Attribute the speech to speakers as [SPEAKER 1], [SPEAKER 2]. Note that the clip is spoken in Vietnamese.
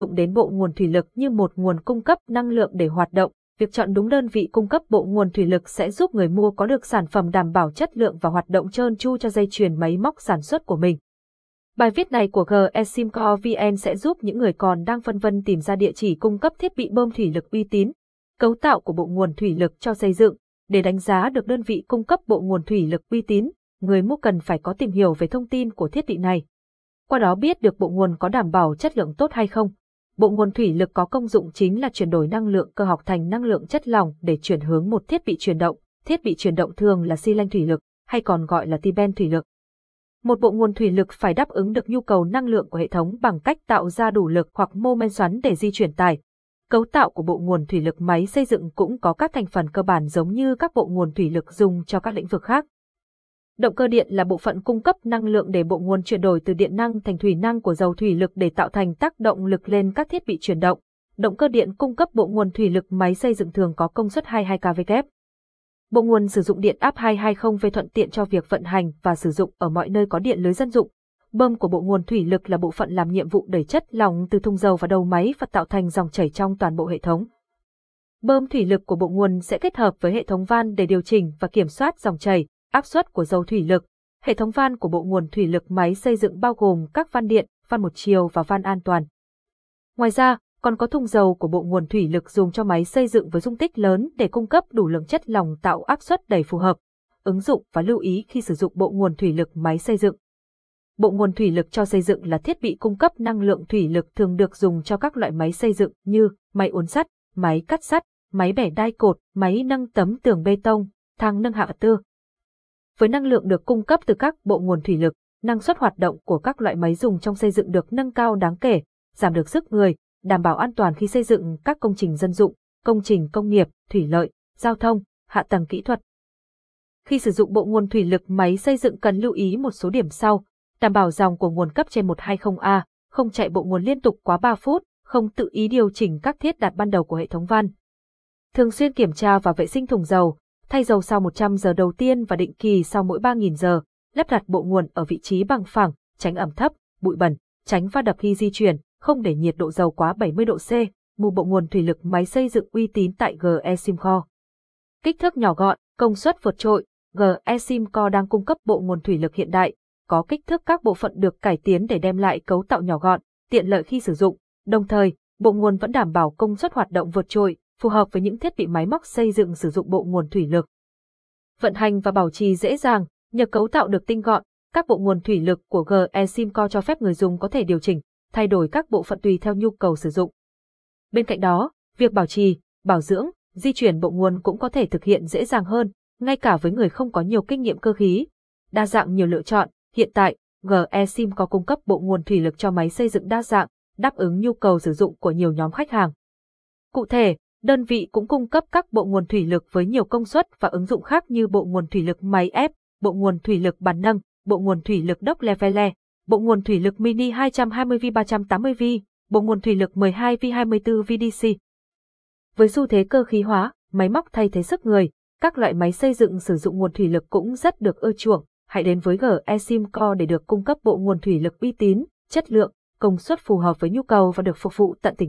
[SPEAKER 1] dụng đến bộ nguồn thủy lực như một nguồn cung cấp năng lượng để hoạt động, việc chọn đúng đơn vị cung cấp bộ nguồn thủy lực sẽ giúp người mua có được sản phẩm đảm bảo chất lượng và hoạt động trơn tru cho dây chuyền máy móc sản xuất của mình. Bài viết này của GESIMCO VN sẽ giúp những người còn đang phân vân tìm ra địa chỉ cung cấp thiết bị bơm thủy lực uy tín, cấu tạo của bộ nguồn thủy lực cho xây dựng. Để đánh giá được đơn vị cung cấp bộ nguồn thủy lực uy tín, người mua cần phải có tìm hiểu về thông tin của thiết bị này. Qua đó biết được bộ nguồn có đảm bảo chất lượng tốt hay không. Bộ nguồn thủy lực có công dụng chính là chuyển đổi năng lượng cơ học thành năng lượng chất lỏng để chuyển hướng một thiết bị chuyển động. Thiết bị chuyển động thường là xi lanh thủy lực, hay còn gọi là tiben thủy lực. Một bộ nguồn thủy lực phải đáp ứng được nhu cầu năng lượng của hệ thống bằng cách tạo ra đủ lực hoặc mô men xoắn để di chuyển tải. Cấu tạo của bộ nguồn thủy lực máy xây dựng cũng có các thành phần cơ bản giống như các bộ nguồn thủy lực dùng cho các lĩnh vực khác. Động cơ điện là bộ phận cung cấp năng lượng để bộ nguồn chuyển đổi từ điện năng thành thủy năng của dầu thủy lực để tạo thành tác động lực lên các thiết bị chuyển động. Động cơ điện cung cấp bộ nguồn thủy lực máy xây dựng thường có công suất 22 kW. Bộ nguồn sử dụng điện áp 220V thuận tiện cho việc vận hành và sử dụng ở mọi nơi có điện lưới dân dụng. Bơm của bộ nguồn thủy lực là bộ phận làm nhiệm vụ đẩy chất lỏng từ thùng dầu vào đầu máy và tạo thành dòng chảy trong toàn bộ hệ thống. Bơm thủy lực của bộ nguồn sẽ kết hợp với hệ thống van để điều chỉnh và kiểm soát dòng chảy, áp suất của dầu thủy lực. Hệ thống van của bộ nguồn thủy lực máy xây dựng bao gồm các van điện, van một chiều và van an toàn. Ngoài ra, còn có thùng dầu của bộ nguồn thủy lực dùng cho máy xây dựng với dung tích lớn để cung cấp đủ lượng chất lỏng tạo áp suất đầy phù hợp. Ứng dụng và lưu ý khi sử dụng bộ nguồn thủy lực máy xây dựng. Bộ nguồn thủy lực cho xây dựng là thiết bị cung cấp năng lượng thủy lực thường được dùng cho các loại máy xây dựng như máy uốn sắt, máy cắt sắt, máy bẻ đai cột, máy nâng tấm tường bê tông, thang nâng hạ tư. Với năng lượng được cung cấp từ các bộ nguồn thủy lực, năng suất hoạt động của các loại máy dùng trong xây dựng được nâng cao đáng kể, giảm được sức người, đảm bảo an toàn khi xây dựng các công trình dân dụng, công trình công nghiệp, thủy lợi, giao thông, hạ tầng kỹ thuật. Khi sử dụng bộ nguồn thủy lực máy xây dựng cần lưu ý một số điểm sau, đảm bảo dòng của nguồn cấp trên 120A, không chạy bộ nguồn liên tục quá 3 phút, không tự ý điều chỉnh các thiết đặt ban đầu của hệ thống van. Thường xuyên kiểm tra và vệ sinh thùng dầu, thay dầu sau 100 giờ đầu tiên và định kỳ sau mỗi 3.000 giờ, lắp đặt bộ nguồn ở vị trí bằng phẳng, tránh ẩm thấp, bụi bẩn, tránh va đập khi di chuyển, không để nhiệt độ dầu quá 70 độ C, mua bộ nguồn thủy lực máy xây dựng uy tín tại GE Simco. Kích thước nhỏ gọn, công suất vượt trội, GE Simco đang cung cấp bộ nguồn thủy lực hiện đại, có kích thước các bộ phận được cải tiến để đem lại cấu tạo nhỏ gọn, tiện lợi khi sử dụng, đồng thời, bộ nguồn vẫn đảm bảo công suất hoạt động vượt trội, phù hợp với những thiết bị máy móc xây dựng sử dụng bộ nguồn thủy lực. Vận hành và bảo trì dễ dàng, nhờ cấu tạo được tinh gọn, các bộ nguồn thủy lực của GE Simco cho phép người dùng có thể điều chỉnh, thay đổi các bộ phận tùy theo nhu cầu sử dụng. Bên cạnh đó, việc bảo trì, bảo dưỡng, di chuyển bộ nguồn cũng có thể thực hiện dễ dàng hơn, ngay cả với người không có nhiều kinh nghiệm cơ khí. Đa dạng nhiều lựa chọn, hiện tại, GE Sim có cung cấp bộ nguồn thủy lực cho máy xây dựng đa dạng, đáp ứng nhu cầu sử dụng của nhiều nhóm khách hàng. Cụ thể, đơn vị cũng cung cấp các bộ nguồn thủy lực với nhiều công suất và ứng dụng khác như bộ nguồn thủy lực máy ép, bộ nguồn thủy lực bàn nâng, bộ nguồn thủy lực đốc levele, bộ nguồn thủy lực mini 220V380V, bộ nguồn thủy lực 12V24 VDC. Với xu thế cơ khí hóa, máy móc thay thế sức người, các loại máy xây dựng sử dụng nguồn thủy lực cũng rất được ưa chuộng. Hãy đến với GE Simco để được cung cấp bộ nguồn thủy lực uy tín, chất lượng, công suất phù hợp với nhu cầu và được phục vụ tận tình